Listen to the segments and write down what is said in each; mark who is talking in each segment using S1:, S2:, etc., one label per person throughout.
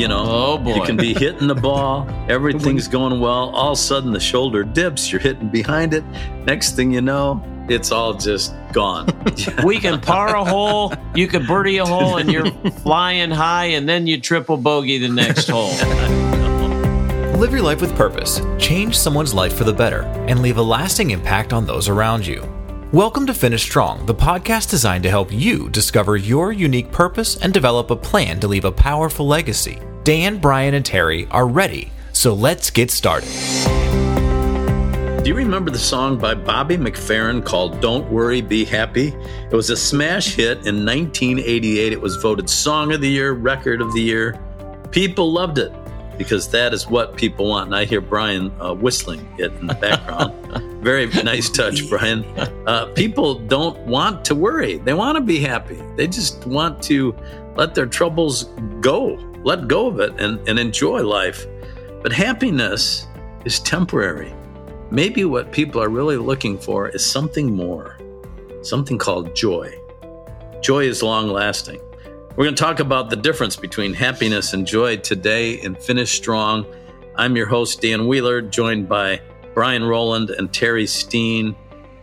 S1: You know,
S2: Oh, boy.
S1: you can be hitting the ball, everything's going well. All of a sudden, the shoulder dips, you're hitting behind it. Next thing you know, it's all just gone.
S2: we can par a hole, you can birdie a hole, and you're flying high, and then you triple bogey the next hole.
S3: Live your life with purpose, change someone's life for the better, and leave a lasting impact on those around you. Welcome to Finish Strong, the podcast designed to help you discover your unique purpose and develop a plan to leave a powerful legacy. Dan, Brian, and Terry are ready, so let's get started.
S1: Do you remember the song by Bobby McFerrin called Don't Worry, Be Happy? It was a smash hit in 1988. It was voted Song of the Year, Record of the Year. People loved it because that is what people want. And I hear Brian uh, whistling it in the background. Very nice touch, Brian. Uh, people don't want to worry, they want to be happy. They just want to let their troubles go, let go of it, and, and enjoy life. But happiness is temporary. Maybe what people are really looking for is something more, something called joy. Joy is long lasting. We're going to talk about the difference between happiness and joy today in Finish Strong. I'm your host, Dan Wheeler, joined by Brian Rowland and Terry Steen.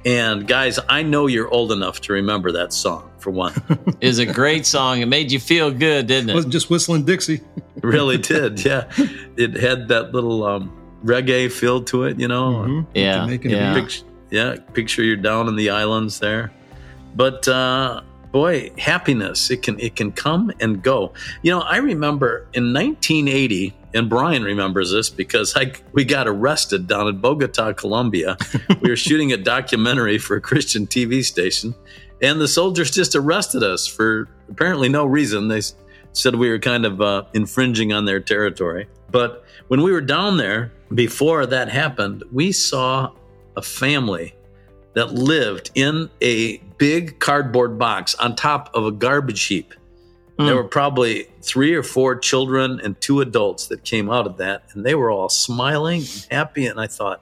S1: And guys, I know you're old enough to remember that song, for one.
S2: Is a great song. It made you feel good, didn't it?
S4: wasn't just whistling Dixie.
S1: Really did, yeah. It had that little um, reggae feel to it, you know.
S4: Mhm.
S2: Yeah,
S4: Jamaican
S2: yeah.
S4: beat.
S1: Picture, yeah, picture you're down in the islands there. But uh, boy, happiness it can it can come and go. You know, I remember in 1980, and Brian remembers this because I we got arrested down in Bogota, Colombia. we were shooting a documentary for a Christian TV station, and the soldiers just arrested us for apparently no reason. They said we were kind of uh, infringing on their territory. But when we were down there, before that happened, we saw a family that lived in a big cardboard box on top of a garbage heap. There
S2: Hmm.
S1: were probably three or four children and two adults that came out of that, and they were all smiling and happy. And I thought,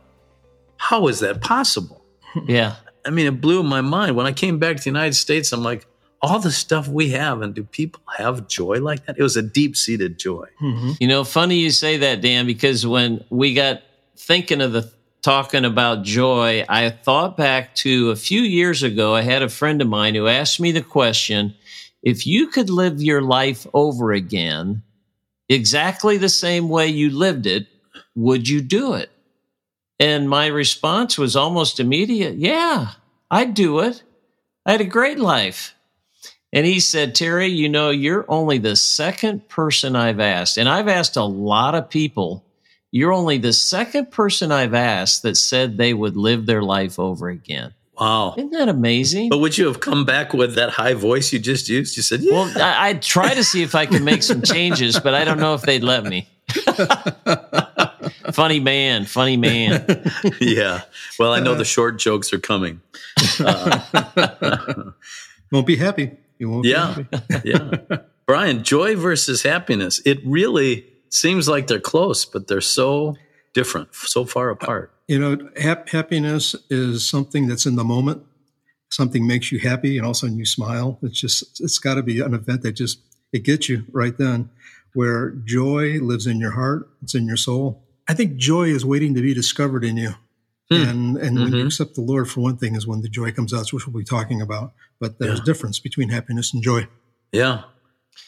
S1: how is that possible?
S2: Yeah.
S1: I mean, it blew my mind. When I came back to the United States, I'm like, all the stuff we have, and do people have joy like that? It was a deep seated joy.
S4: Mhm.
S2: You know, funny you say that, Dan, because when we got thinking of the talking about joy, I thought back to a few years ago. I had a friend of mine who asked me the question if you could live your life over again exactly the same way you lived it, would you do it? And my response was almost immediate yeah, I'd do it. I had a great life. And he said, Terry, you know, you're only the second person I've asked, and I've asked a lot of people. You're only the second person I've asked that said they would live their life over again.
S1: Wow.
S2: Isn't that amazing?
S1: But would you have come back with that high voice you just used? You said, yeah.
S2: Well, I, I'd try to see if I could make some changes, but I don't know if they'd let me. funny man, funny man.
S1: yeah. Well, I know the uh, short jokes are coming.
S4: Won't be happy. You won't
S1: Yeah.
S4: be happy.
S1: Yeah. Brian, joy versus happiness. It really seems like they're close, but they're so different, so far uh, apart.
S4: You know, hap- happiness is something that's in the moment. Something makes you happy, and all of a sudden you smile. It's just, it's got to be an event that just, it gets you right then. Where joy lives in your heart, it's in your soul. I think joy is waiting to be discovered in you.
S1: Hmm.
S4: And and when you
S1: Mhm.
S4: accept the Lord for one thing is when the joy comes out, which we'll be talking about. But there's
S1: Yeah.
S4: a difference between happiness and joy.
S1: Yeah.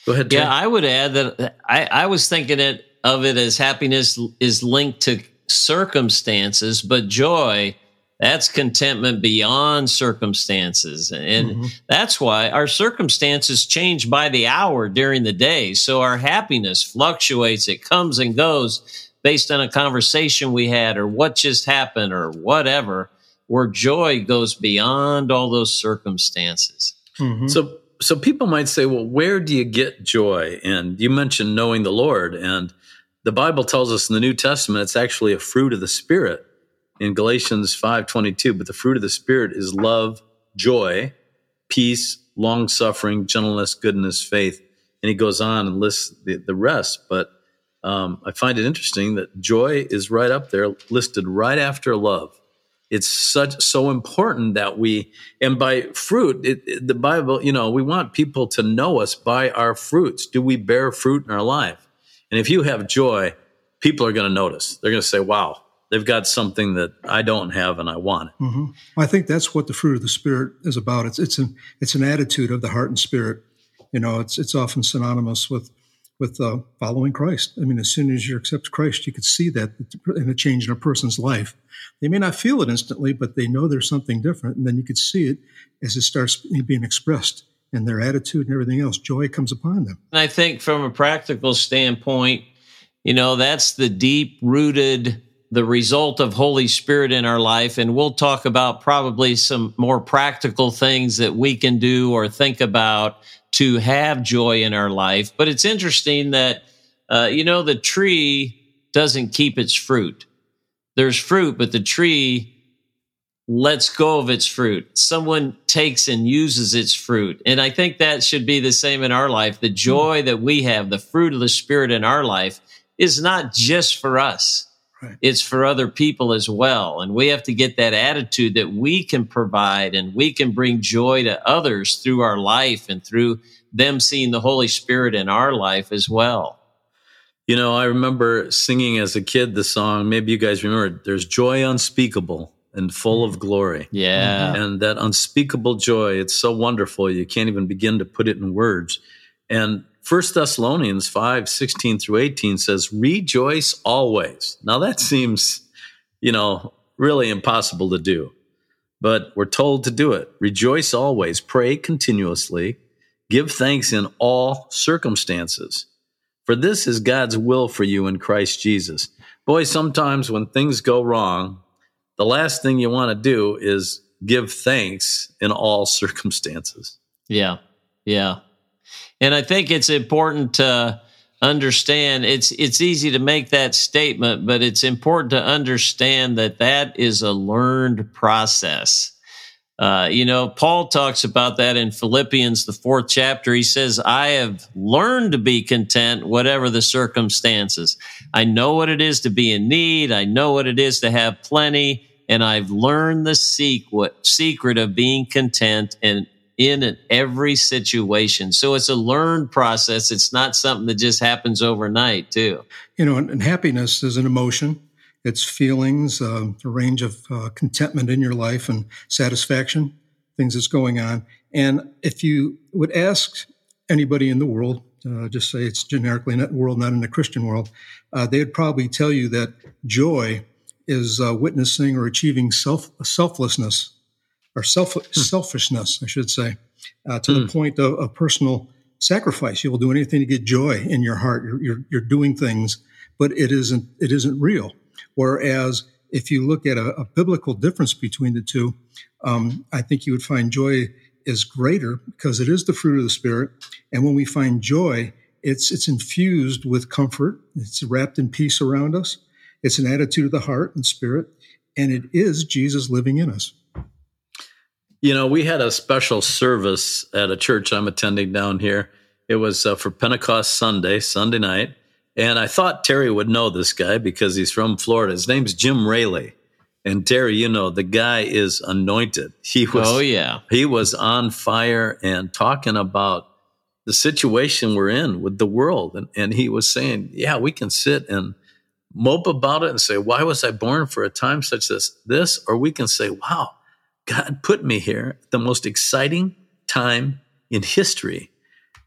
S1: Go ahead.
S2: Yeah, I would add that I, I was thinking it of it as happiness is linked to circumstances, but joy, that's contentment beyond circumstances. And
S4: Mhm.
S2: that's why our circumstances change by the hour during the day. So our happiness fluctuates, it comes and goes based on a conversation we had or what just happened or whatever, where joy goes beyond all those circumstances.
S4: Mhm.
S1: So, so people might say, well, where do you get joy? And you mentioned knowing the Lord, and the Bible tells us in the New Testament it's actually a fruit of the Spirit in Galatians five twenty two. But the fruit of the Spirit is love, joy, peace, long suffering, gentleness, goodness, faith, and he goes on and lists the, the rest. But um, I find it interesting that joy is right up there, listed right after love it's such so important that we and by fruit it, it- the bible you know we want people to know us by our fruits do we bear fruit in our life And if you have joy, people are going to notice. They're going to say, wow, they've got something that I don't have and I want it.
S4: Mm-hmm. I think that's what the fruit of the spirit is about. It's it's an it's an attitude of the heart and spirit. You know, it's it's often synonymous with with uh, following Christ. I mean, as soon as you accept Christ, you could see that in a change in a person's life. They may not feel it instantly, but they know there's something different, and then you could see it as it starts being expressed in their attitude and everything else. Joy comes upon them.
S2: And I think from a practical standpoint, you know, that's the deep rooted the result of Holy Spirit in our life. And we'll talk about probably some more practical things that we can do or think about to have joy in our life. But it's interesting that, uh, you know, the tree doesn't keep its fruit. There's fruit, but the tree lets go of its fruit. Someone takes and uses its fruit. And I think that should be the same in our life. The joy that we have, the fruit of the Spirit in our life, is not just for us. Right. It's for other people as well. And we have to get that attitude that we can provide and we can bring joy to others through our life and through them seeing the Holy Spirit in our life as well.
S1: You know, I remember singing as a kid the song, maybe you guys remember, there's joy unspeakable and full of glory.
S2: Yeah.
S1: And that unspeakable joy, it's so wonderful. You can't even begin to put it in words. And First Thessalonians 5, 16 through 18 says, rejoice always. Now that seems, you know, really impossible to do, but we're told to do it. Rejoice always, pray continuously, give thanks in all circumstances. For this is God's will for you in Christ Jesus. Boy, sometimes when things go wrong, the last thing you want to do is give thanks in all circumstances.
S2: Yeah. Yeah. And I think it's important to understand it's it's easy to make that statement, but it's important to understand that that is a learned process. Uh, you know, Paul talks about that in Philippians, the fourth chapter. He says, I have learned to be content, whatever the circumstances. I know what it is to be in need. I know what it is to have plenty. And I've learned the secret, secret of being content in in every situation. So it's a learned process. It's not something that just happens overnight, too.
S4: You know, and, and happiness is an emotion. It's feelings, uh, a range of uh, contentment in your life and satisfaction, things that's going on. And if you would ask anybody in the world, uh, just say it's generically in that world, not in the Christian world, uh, they'd probably tell you that joy is uh, witnessing or achieving self selflessness or self, hmm. selfishness, I should say, uh, to the hmm. point of, of, personal sacrifice. You will do anything to get joy in your heart. You're, you're, you're, doing things, but it isn't it isn't real. Whereas if you look at a, a biblical difference between the two, um, I think you would find joy is greater because it is the fruit of the spirit. And when we find joy, it's it's infused with comfort. It's wrapped in peace around us. It's an attitude of the heart and spirit, and it is Jesus living in us.
S1: You know, we had a special service at a church I'm attending down here. It was uh, for Pentecost Sunday, Sunday night. And I thought Terry would know this guy because he's from Florida. His name's Jim Raley. And Terry, you know, the guy is anointed. He was
S2: Oh yeah.
S1: He was on fire and talking about the situation we're in with the world. And and he was saying, Yeah, we can sit and mope about it and say, Why was I born for a time such as this? Or we can say, Wow, God put me here the most exciting time in history.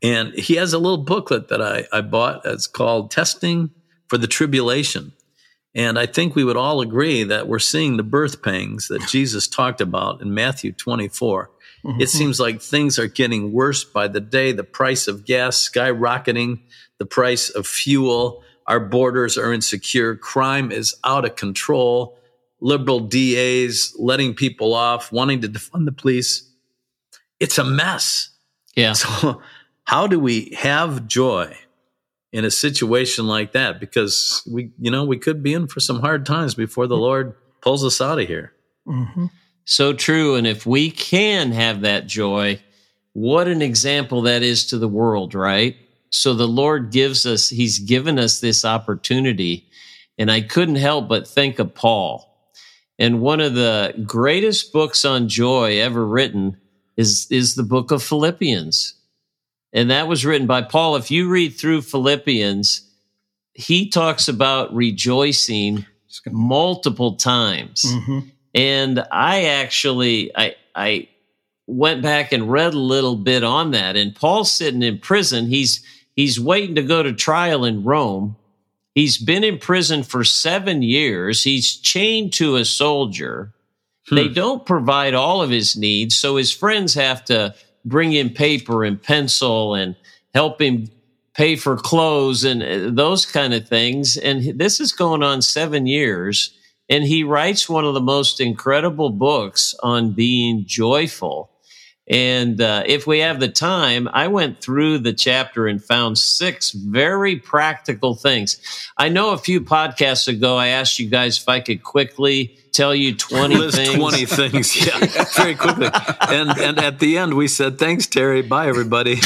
S1: And he has a little booklet that I, I bought. It's called Testing for the Tribulation. And I think we would all agree that we're seeing the birth pangs that Jesus talked about in Matthew 24. Mm-hmm. It seems like things are getting worse by the day. The price of gas skyrocketing, the price of fuel, our borders are insecure, crime is out of control liberal DAs letting people off, wanting to defund the police. It's a mess.
S2: Yeah.
S1: So, how do we have joy in a situation like that? Because we, you know, we could be in for some hard times before the Lord pulls us out of here.
S2: Mm-hmm. So true. And if we can have that joy, what an example that is to the world, right? So the Lord gives us, He's given us this opportunity. And I couldn't help but think of Paul and one of the greatest books on joy ever written is, is the book of Philippians. And that was written by Paul. If you read through Philippians, he talks about rejoicing multiple times. Mm-hmm. And I actually I I went back and read a little bit on that. And Paul's sitting in prison. He's he's waiting to go to trial in Rome. He's been in prison for seven years. He's chained to a soldier. Hmm. They don't provide all of his needs, so his friends have to bring in paper and pencil and help him pay for clothes and uh, those kind of things. And this is going on seven years. And he writes one of the most incredible books on being joyful. And uh, if we have the time, I went through the chapter and found six very practical things. I know a few podcasts ago, I asked you guys if I could quickly tell you 20
S1: List
S2: things.
S1: 20 things, yeah, very quickly. And, and at the end, we said, thanks, Terry. Bye, everybody.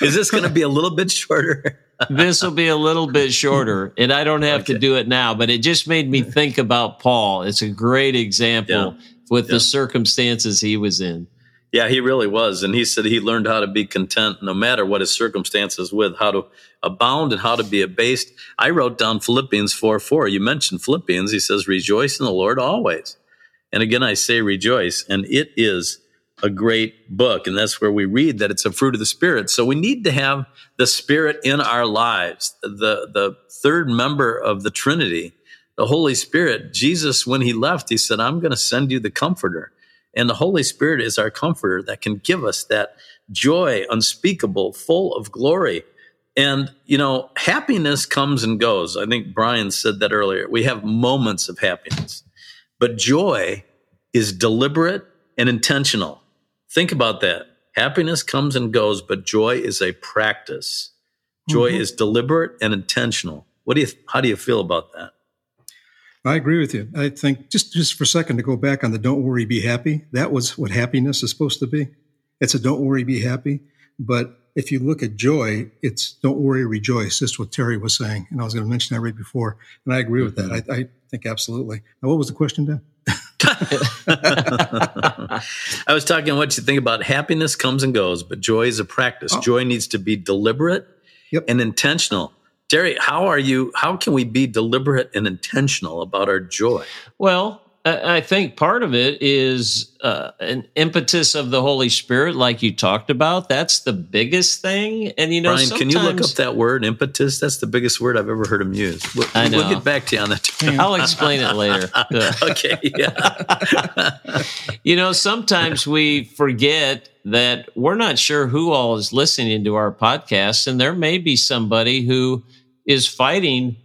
S1: Is this going to be a little bit shorter?
S2: this will be a little bit shorter, and I don't have okay. to do it now, but it just made me think about Paul. It's a great example. Yeah with yeah. the circumstances he was in.
S1: Yeah, he really was. And he said he learned how to be content no matter what his circumstances with, how to abound and how to be abased. I wrote down Philippians 4 4. You mentioned Philippians. He says, rejoice in the Lord always. And again, I say rejoice. And it is a great book. And that's where we read that it's a fruit of the Spirit. So we need to have the Spirit in our lives. The, the third member of the Trinity the Holy Spirit, Jesus, when he left, he said, I'm going to send you the comforter. And the Holy Spirit is our comforter that can give us that joy unspeakable, full of glory. And, you know, happiness comes and goes. I think Brian said that earlier. We have moments of happiness, but joy is deliberate and intentional. Think about that. Happiness comes and goes, but joy is a practice. Joy mm-hmm. is deliberate and intentional. What do you, how do you feel about that?
S4: I agree with you. I think just just for a second to go back on the "Don't worry, be happy." That was what happiness is supposed to be. It's a "Don't worry, be happy." But if you look at joy, it's "Don't worry, rejoice." That's what Terry was saying, and I was going to mention that right before, and I agree with that. Mm-hmm. I, I think absolutely. Now, what was the question, Dan?
S1: I was talking what you think about happiness comes and goes, but joy is a practice. Oh. Joy needs to be deliberate yep. and intentional. Terry, how are you? How can we be deliberate and intentional about our joy?
S2: Well, I think part of it is uh, an impetus of the Holy Spirit, like you talked about. That's the biggest thing. And you know,
S1: Brian, can you look up that word impetus? That's the biggest word I've ever heard him use. We'll, I know. We'll get back to you on that.
S2: I'll explain it later.
S1: okay. Yeah.
S2: you know, sometimes we forget that we're not sure who all is listening to our podcast, and there may be somebody who is fighting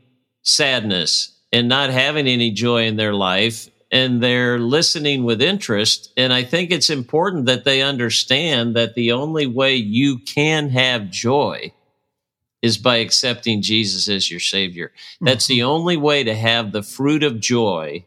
S2: sadness and not having any joy in their life and they're listening with interest. And I think it's important that they understand that the only way you can have joy is by accepting Jesus as your Savior. That's the mm-hmm. only way to have the fruit of joy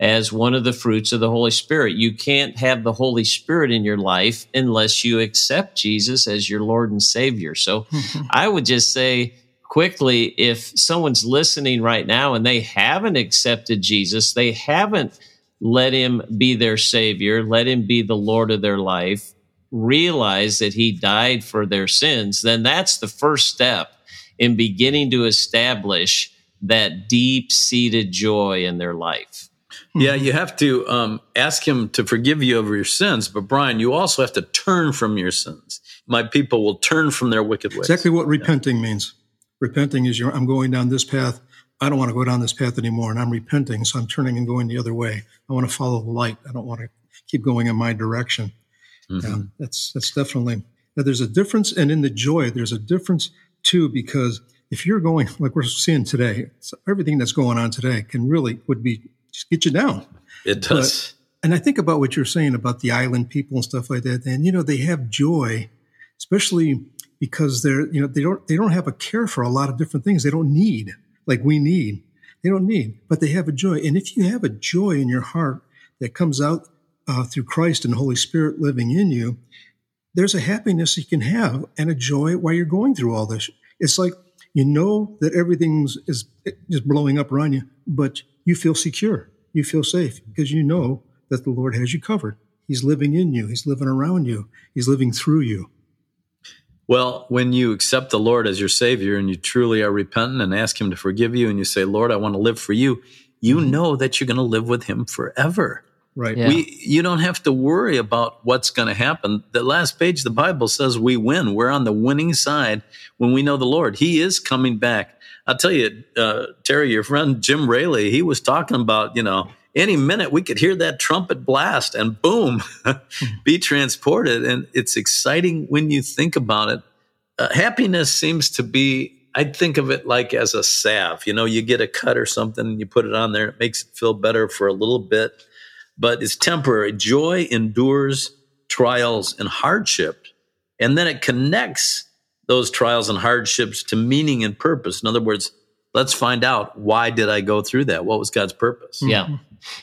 S2: as one of the fruits of the Holy Spirit. You can't have the Holy Spirit in your life unless you accept Jesus as your Lord and Savior. So I would just say, quickly if someone's listening right now and they haven't accepted Jesus, they haven't let him be their savior, let him be the Lord of their life, realize that he died for their sins, then that's the first step in beginning to establish that deep seated joy in their life.
S1: Yeah, you have to um, ask him to forgive you of your sins. But Brian, you also have to turn from your sins. My people will turn from their wicked ways.
S4: Exactly what repenting yeah. means. Repenting is your, I'm going down this path. I don't want to go down this path anymore, and I'm repenting, so I'm turning and going the other way. I want to follow the light. I don't want to keep going in my direction. Mm-hmm. that's that's definitely now there's a difference, and in the joy, there's a difference too, because if you're going like we're seeing today, everything that's going on today can really would be just get you down.
S1: It does.
S4: But, and I think about what you're saying about the island people and stuff like that, and you know they have joy, especially because they're you know they don't they don't have a care for a lot of different things. They don't need like we need. They don't need but they have a joy. And if you have a joy in your heart that comes out uh, through christ and holy spirit living in you there's a happiness you can have and a joy while you're going through all this. It's like you know that everything's is is blowing up around you but you feel secure. You feel safe because you know that the lord has you covered. He's living in you. He's living around you. He's living through you
S1: Well, when you accept the Lord as your Savior and you truly are repentant and ask Him to forgive you, and you say, Lord, I want to live for you, you know that you're going to live with Him forever.
S4: Right.
S2: Yeah.
S1: We, you don't have to worry about what's going to happen. The last page of the Bible says we win. We're on the winning side when we know the Lord. He is coming back. I'll tell you, uh, Terry, your friend Jim Raley, he was talking about, you know, any minute we could hear that trumpet blast and boom, be transported. And it's exciting when you think about it. Uh, happiness seems to be, I think of it like as a salve. You know, you get a cut or something and you put it on there, it makes it feel better for a little bit, but it's temporary. Joy endures trials and hardship, and then it connects those trials and hardships to meaning and purpose. In other words, let's find out why did I go through that? What was God's purpose?
S2: Yeah.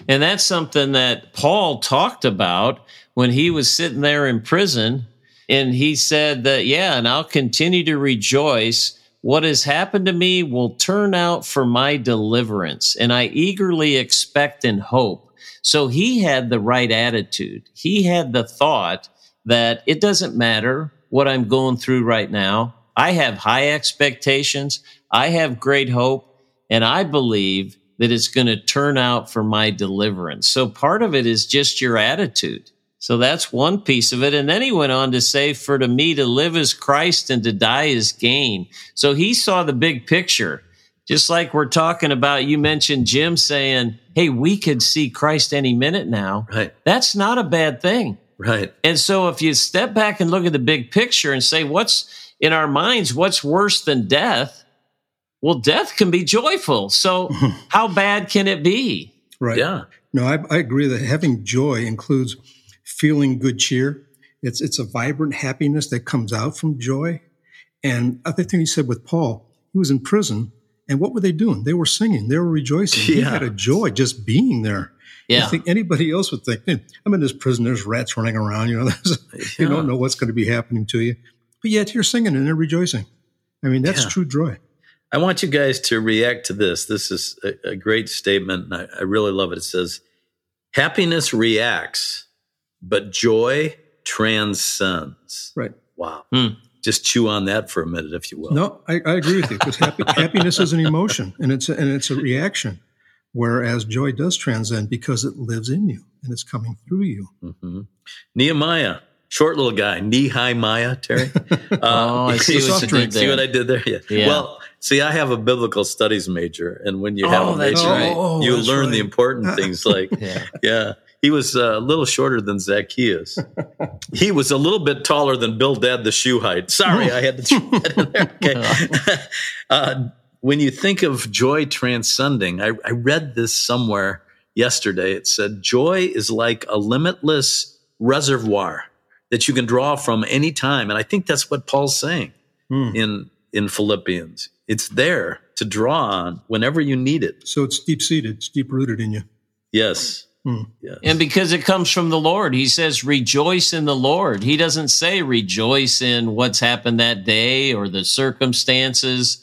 S2: And that's something that Paul talked about when he was sitting there in prison. And he said that, yeah, and I'll continue to rejoice. What has happened to me will turn out for my deliverance. And I eagerly expect and hope. So he had the right attitude. He had the thought that it doesn't matter what I'm going through right now. I have high expectations. I have great hope. And I believe that it's going to turn out for my deliverance. So part of it is just your attitude. So that's one piece of it. And then he went on to say, for to me to live is Christ and to die is gain. So he saw the big picture. Just like we're talking about, you mentioned Jim saying, Hey, we could see Christ any minute now.
S1: Right,
S2: That's not a bad thing.
S1: right.
S2: And so if you step back and look at the big picture and say, what's in our minds, what's worse than death? Well, death can be joyful. So how bad can it be?
S4: Right.
S1: Yeah.
S4: No, I, I agree that having joy includes feeling good cheer. It's it's a vibrant happiness that comes out from joy. And other thing he said with Paul, he was in prison, and what were they doing? They were singing, they were rejoicing. He had a joy just being there.
S2: Yeah.
S4: I think anybody else would think, "Man, I'm in this prison. There's rats running around. You know, there's- you don't know what's going to be happening to you, but yet you're singing and they're rejoicing. I mean, that's
S1: Yeah.
S4: true joy.
S1: I want you guys to react to this. This is a, a great statement, and I, I really love it. It says, Happiness reacts, but joy transcends.
S4: Right.
S1: Wow.
S2: Hmm.
S1: Just chew on that for a minute, if you will.
S4: No, I, I agree with you because happy, happiness is an emotion and it's a, and it's a reaction, whereas joy does transcend because it lives in you and it's coming through you.
S1: hmm Nehemiah, short little guy, Nehemiah, Terry. Uh,
S2: Oh, I see what
S4: soft
S2: you
S4: drink.
S1: See what. I did there? Yeah.
S2: Yeah.
S1: Well, see, I have a biblical studies major, and when you have
S2: Oh,
S1: a
S2: that's
S1: major,
S2: right.
S4: Oh,
S1: you
S4: that's
S1: learn the important things like
S2: Yeah.
S1: Yeah. He was uh, a little shorter than Zacchaeus. he was a little bit taller than Bildad the Shuhite. Sorry, I had to throw that in there. Okay. uh, when you think of joy transcending, I, I read this somewhere yesterday. It said, Joy is like a limitless reservoir that you can draw from any time. And I think that's what Paul's saying
S4: Hmm.
S1: in, in Philippians. It's there to draw on whenever you need it.
S4: So it's deep seated, it's deep rooted in you.
S1: Yes.
S4: Hmm.
S1: Yes.
S2: And because it comes from the Lord, he says, rejoice in the Lord. He doesn't say rejoice in what's happened that day or the circumstances,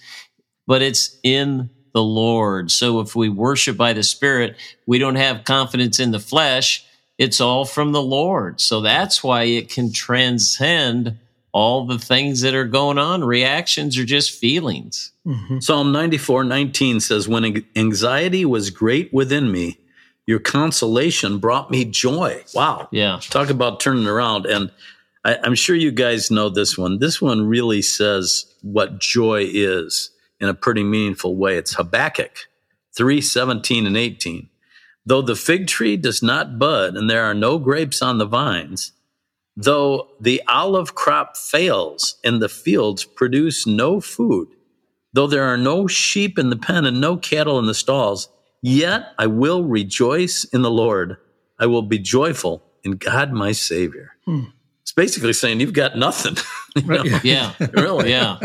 S2: but it's in the Lord. So if we worship by the Spirit, we don't have confidence in the flesh. It's all from the Lord. So that's why it can transcend all the things that are going on. Reactions are just feelings. Mm-hmm.
S1: Psalm 94 19 says, When anxiety was great within me, your consolation brought me joy. Wow.
S2: Yeah.
S1: Talk about turning around. And I, I'm sure you guys know this one. This one really says what joy is in a pretty meaningful way. It's Habakkuk 3 17 and 18. Though the fig tree does not bud and there are no grapes on the vines, though the olive crop fails and the fields produce no food, though there are no sheep in the pen and no cattle in the stalls, yet I will rejoice in the Lord. I will be joyful in God my Savior. Hmm. It's basically saying you've got nothing. You know?
S2: Yeah.
S1: Really?
S2: Yeah.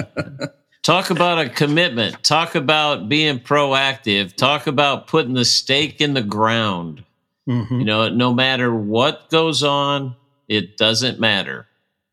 S2: Talk about a commitment. Talk about being proactive. Talk about putting the stake in the ground.
S4: Mhm.
S2: You know, no matter what goes on, it doesn't matter.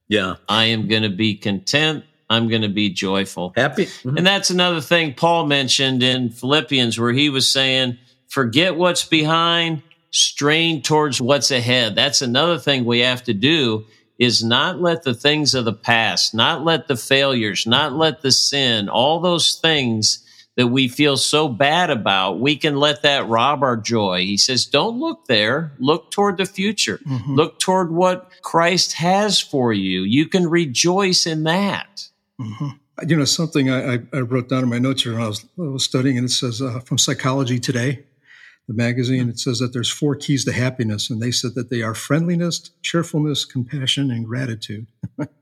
S1: Yeah.
S2: I am going to be content. I'm going to be joyful.
S1: Happy?
S2: And that's another thing Paul mentioned in Philippians where he was saying, forget what's behind, strain towards what's ahead. That's another thing we have to do is not let the things of the past, not let the failures, not let the sin, all those things that we feel so bad about, we can let that rob our joy. He says, don't look there. Look toward the future. Mm-hmm. Look toward what Christ has for you. You can rejoice in that.
S4: Mm-hmm. You know, something I, I, wrote down in my notes here when I was, I was studying, and it says uh, from Psychology Today the magazine, it says that there's four keys to happiness, and they said that they are friendliness, cheerfulness, compassion, and gratitude.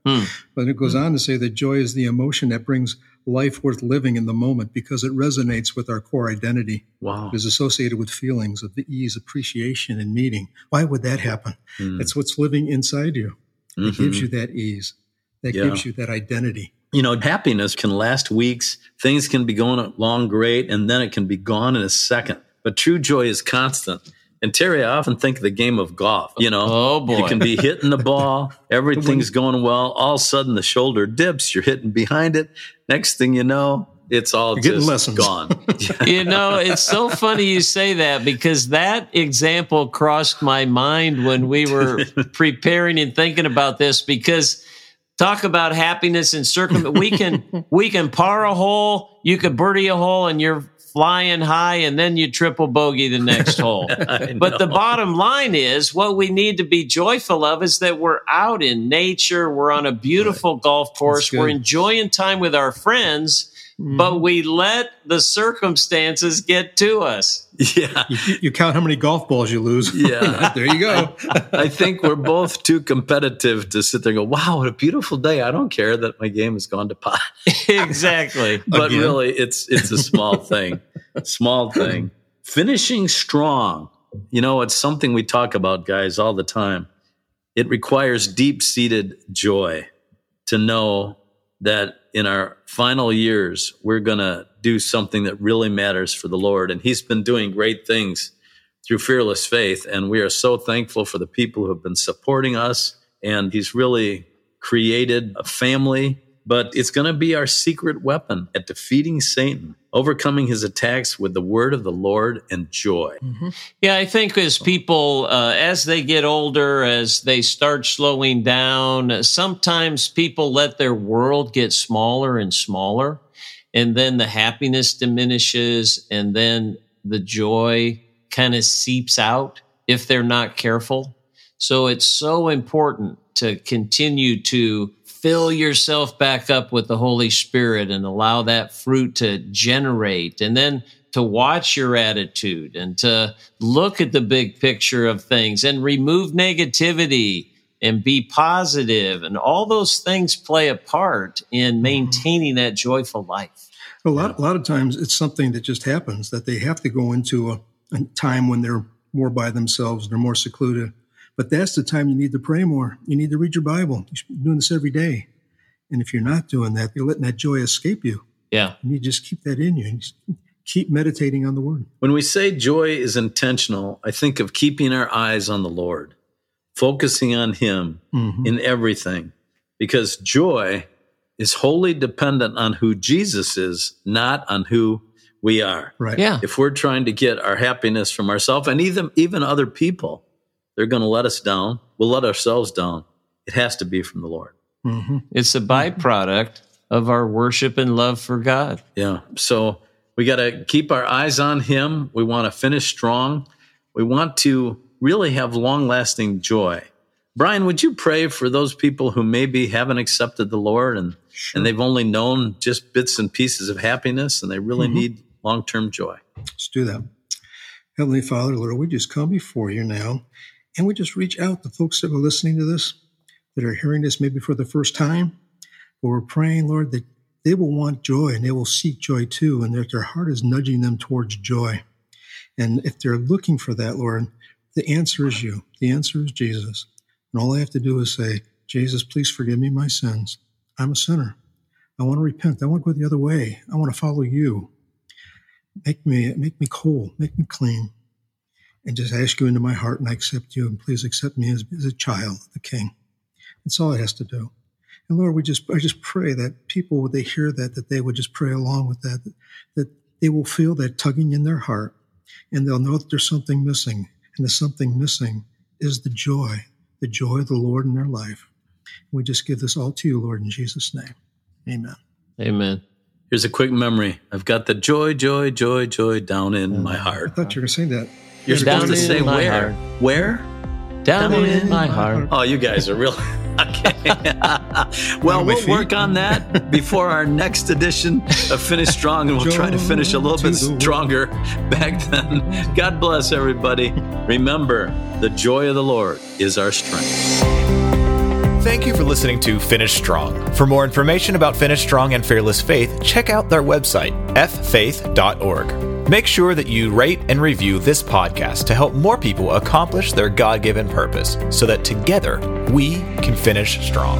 S4: hmm. But it goes on to say that joy is the emotion that brings life worth living in the moment because it resonates with our core identity.
S1: Wow.
S4: It is associated with feelings of the ease, appreciation, and meaning. Why would that happen? Hmm. It's what's living inside you mm-hmm. gives you that ease, that yeah. gives you that identity.
S1: You know, happiness can last weeks. Things can be going along great, and then it can be gone in a second but true joy is constant. And Terry, I often think of the game of golf. You know,
S2: oh boy,
S1: you can be hitting the ball, everything's going well. All of a sudden, the shoulder dips. You're hitting behind it. Next thing you know, it's all You're just lessons. gone.
S2: you know, it's so funny you say that because that example crossed my mind when we were preparing and thinking about this. Because talk about happiness and circum, we can we can par a hole, you could birdie a hole, and you're flying high and then you triple bogey the next hole. but the bottom line is what we need to be joyful of is that we're out in nature, we're on a beautiful right. golf course, we're enjoying time with our friends. Mm-hmm. But we let the circumstances get to us.
S1: Yeah.
S4: You, you count how many golf balls you lose.
S1: Yeah.
S4: there you go.
S1: I think we're both too competitive to sit there and go, wow, what a beautiful day. I don't care that my game has gone to pot.
S2: exactly.
S1: but Again. really, it's, it's a small thing. small thing. Finishing strong. You know, it's something we talk about, guys, all the time. It requires deep seated joy to know that in our final years, we're going to do something that really matters for the Lord. And He's been doing great things through fearless faith. And we are so thankful for the people who have been supporting us. And He's really created a family but it's going to be our secret weapon at defeating Satan, overcoming his attacks with the word of the Lord and joy.
S2: Mm-hmm. Yeah, I think as people, uh, as they get older, as they start slowing down, sometimes people let their world get smaller and smaller, and then the happiness diminishes, and then the joy kind of seeps out if they're not careful. So it's so important to continue to fill yourself back up with the Holy Spirit and allow that fruit to generate and then to watch your attitude and to look at the big picture of things and remove negativity and be positive and all those things play a part in mm-hmm. maintaining that joyful life.
S4: A lot, a lot of times it's something that just happens that they have to go into a, a time when they're more by themselves, and they're more secluded but that's the time you need to pray more. You need to read your Bible. You should be doing this every day. And if you're not doing that, you're letting that joy escape you.
S2: Yeah.
S4: And you just keep that in you. And keep meditating on the word.
S1: When we say joy is intentional, I think of keeping our eyes on the Lord, focusing on Him mm-hmm. in everything, because joy is wholly dependent on who Jesus is, not on who we are.
S4: Right.
S2: Yeah.
S1: If we're trying to get our happiness from ourselves and even even other people, they're going to let us down. We'll let ourselves down. It has to be from the Lord.
S2: Mm-hmm. It's a byproduct of our worship and love for God.
S1: Yeah. So we got to keep our eyes on Him. We want to finish strong. We want to really have long lasting joy. Brian, would you pray for those people who maybe haven't accepted the Lord and, sure. and they've only known just bits and pieces of happiness and they really mm-hmm. need long term joy?
S4: Let's do that. Heavenly Father, Lord, we just come before you now and we just reach out to folks that are listening to this, that are hearing this maybe for the first time. But we're praying, Lord, that they will want joy and they will seek joy too, and that their heart is nudging them towards joy. And if they're looking for that, Lord, the answer is you. The answer is Jesus. And all I have to do is say, Jesus, please forgive me my sins. I'm a sinner. I want to repent. I want to go the other way. I want to follow you. Make me, make me whole. Make me clean and just ask you into my heart and I accept you and please accept me as, as a child of the King. That's all it has to do. And Lord, we just I just pray that people when they hear that that they would just pray along with that, that, that they will feel that tugging in their heart and they'll know that there's something missing. And the something missing is the joy, the joy of the Lord in their life. We just give this all to you, Lord, in Jesus' name. Amen.
S2: Amen.
S1: Here's a quick memory. I've got the joy, joy, joy, joy down in mm.
S4: my
S1: heart.
S4: I thought you were going to sing that.
S1: You're
S2: Down
S1: supposed to say
S2: in
S1: where?
S2: heart.
S1: Where?
S2: Down,
S4: Down
S2: in,
S4: in
S2: my
S4: my
S2: heart.
S4: heart.
S1: Oh, you guys are real. okay. well, we'll
S4: feet.
S1: work on that before our next edition of Finish Strong, and we'll try to finish a little bit
S4: to the world.
S1: stronger back then. God bless everybody. Remember, the joy of the Lord is our strength.
S3: Thank you for listening to Finish Strong. For more information about Finish Strong and Fearless Faith, check out their website, ffaith.org. Make sure that you rate and review this podcast to help more people accomplish their God given purpose so that together we can finish strong.